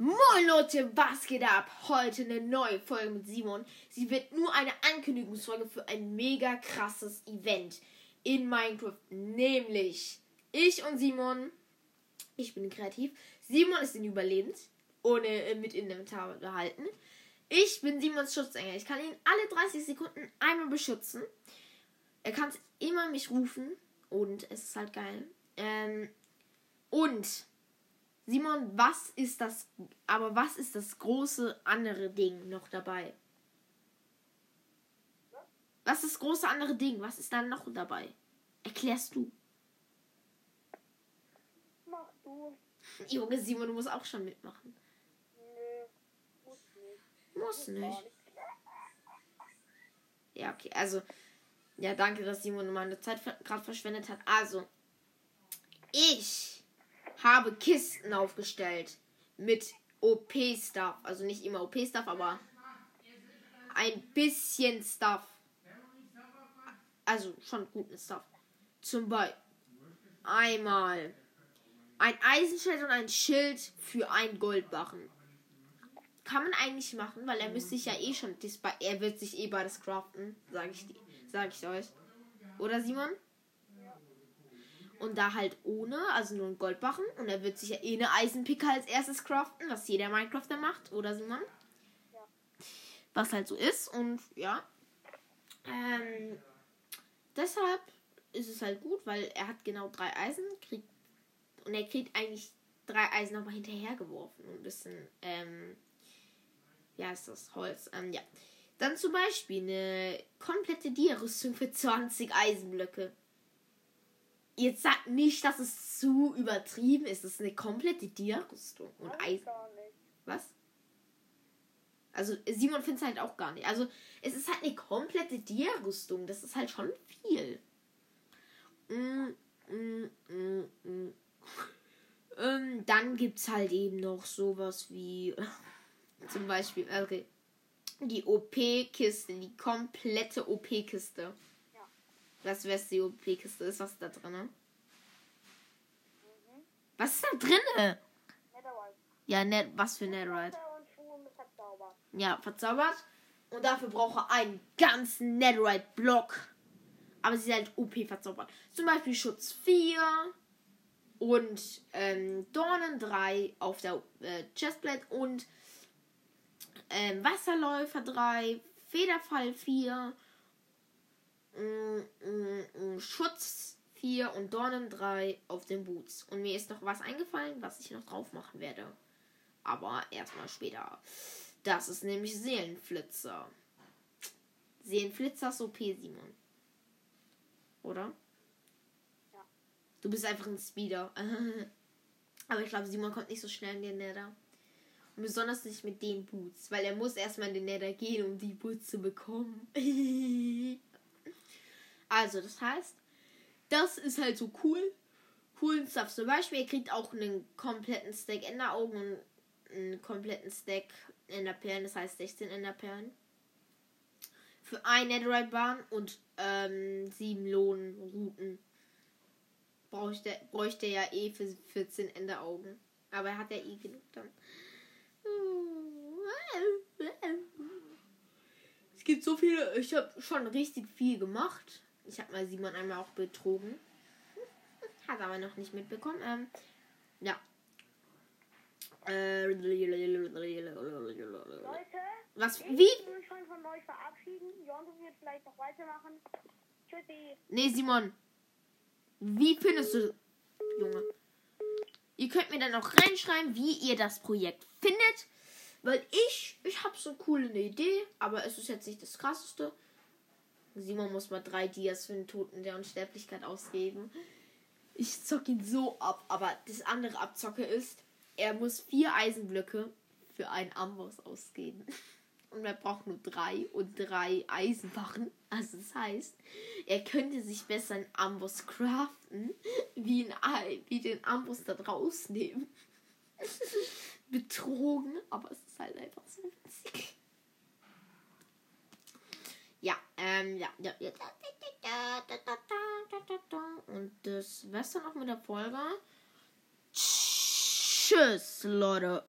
Moin Leute, was geht ab? Heute eine neue Folge mit Simon. Sie wird nur eine Ankündigungsfolge für ein mega krasses Event in Minecraft. Nämlich ich und Simon. Ich bin kreativ. Simon ist in Überlebend. Ohne äh, mit Inventar behalten. Ich bin Simons Schutzengel. Ich kann ihn alle 30 Sekunden einmal beschützen. Er kann immer mich rufen. Und es ist halt geil. Ähm, und Simon, was ist das, aber was ist das große andere Ding noch dabei? Was ist das große andere Ding? Was ist da noch dabei? Erklärst du. Mach du. Junge Simon, du musst auch schon mitmachen. Nö, muss nicht. Muss nicht. Ja, okay, also. Ja, danke, dass Simon meine Zeit gerade verschwendet hat. Also, ich habe Kisten aufgestellt mit OP-Stuff. Also nicht immer OP-Stuff, aber ein bisschen Stuff. Also schon guten Stuff. Zum Beispiel einmal ein Eisenschwert und ein Schild für ein Goldbarren. Kann man eigentlich machen, weil er müsste sich ja eh schon. Er wird sich eh beides craften, sage ich, sag ich euch. Oder Simon? Und da halt ohne, also nur ein Goldbarren. Und er wird sich ja eh eine Eisenpicke als erstes craften, was jeder Minecrafter macht, oder Simon? Ja. Was halt so ist. Und ja. Ähm, deshalb ist es halt gut, weil er hat genau drei Eisen, kriegt und er kriegt eigentlich drei Eisen nochmal hinterhergeworfen. Und ein bisschen, ähm, ja, ist das Holz. Ähm, ja. Dann zum Beispiel eine komplette Dia-Rüstung für 20 Eisenblöcke. Jetzt sagt nicht, dass es zu übertrieben ist. Es ist eine komplette Dia-Rüstung. Und nicht. Was? Also Simon findet es halt auch gar nicht. Also es ist halt eine komplette Dia-Rüstung. Das ist halt schon viel. Mm, mm, mm, mm. Ähm, dann gibt es halt eben noch sowas wie zum Beispiel, okay, die OP-Kiste, die komplette OP-Kiste. Ja. Was was die OP-Kiste ist, was ist da drin? Mhm. Was ist da drin? Ja, net, was für Netherite? Ja, verzaubert. Und dafür braucht er einen ganzen Netherite-Block. Aber sie ist halt OP verzaubert. Zum Beispiel Schutz 4 und ähm, Dornen 3 auf der äh, Chestplate und ähm, Wasserläufer 3, Federfall 4, mm, mm, mm, Schutz 4 und Dornen 3 auf den Boots. Und mir ist noch was eingefallen, was ich noch drauf machen werde. Aber erstmal später. Das ist nämlich Seelenflitzer. Seelenflitzer ist OP, Simon. Oder? Ja. Du bist einfach ein Speeder. Aber ich glaube, Simon kommt nicht so schnell in den Nether. Und besonders nicht mit den Boots. Weil er muss erstmal in den Nether gehen, um die Boots zu bekommen. also, das heißt, das ist halt so cool. Coolen Stuff. Zum Beispiel, er kriegt auch einen kompletten Stack Enderaugen und einen kompletten Stack Enderperlen. Das heißt 16 Enderperlen. Für ein Netherite-Bahn und ähm, sieben Lohnrouten. Bräuchte, bräuchte er ja eh für 14 Enderaugen. Aber er hat ja eh genug dann. Es gibt so viele. Ich habe schon richtig viel gemacht. Ich habe mal Simon einmal auch betrogen. Hat aber noch nicht mitbekommen. Ähm, ja. Äh, Leute, was? ich Wie? mich schon von euch verabschieden. Jonto wird vielleicht noch weitermachen. Tschüssi. Nee, Simon. Wie findest du. Junge. Ihr könnt mir dann auch reinschreiben, wie ihr das Projekt findet. Weil ich, ich habe so cool eine Idee, aber es ist jetzt nicht das krasseste. Simon muss mal drei Dias für den Toten der Unsterblichkeit ausgeben. Ich zocke ihn so ab, aber das andere Abzocke ist, er muss vier Eisenblöcke für einen Amboss ausgeben. Und er braucht nur drei und drei Eisenwachen. Also das heißt, er könnte sich besser einen Amboss craften, wie, ein, Ei- wie den Amboss da rausnehmen. Betrogen, aber es ist halt einfach so witzig. Ja, ähm, ja. Und das wär's dann auch mit der Folge. Tschüss, Leute.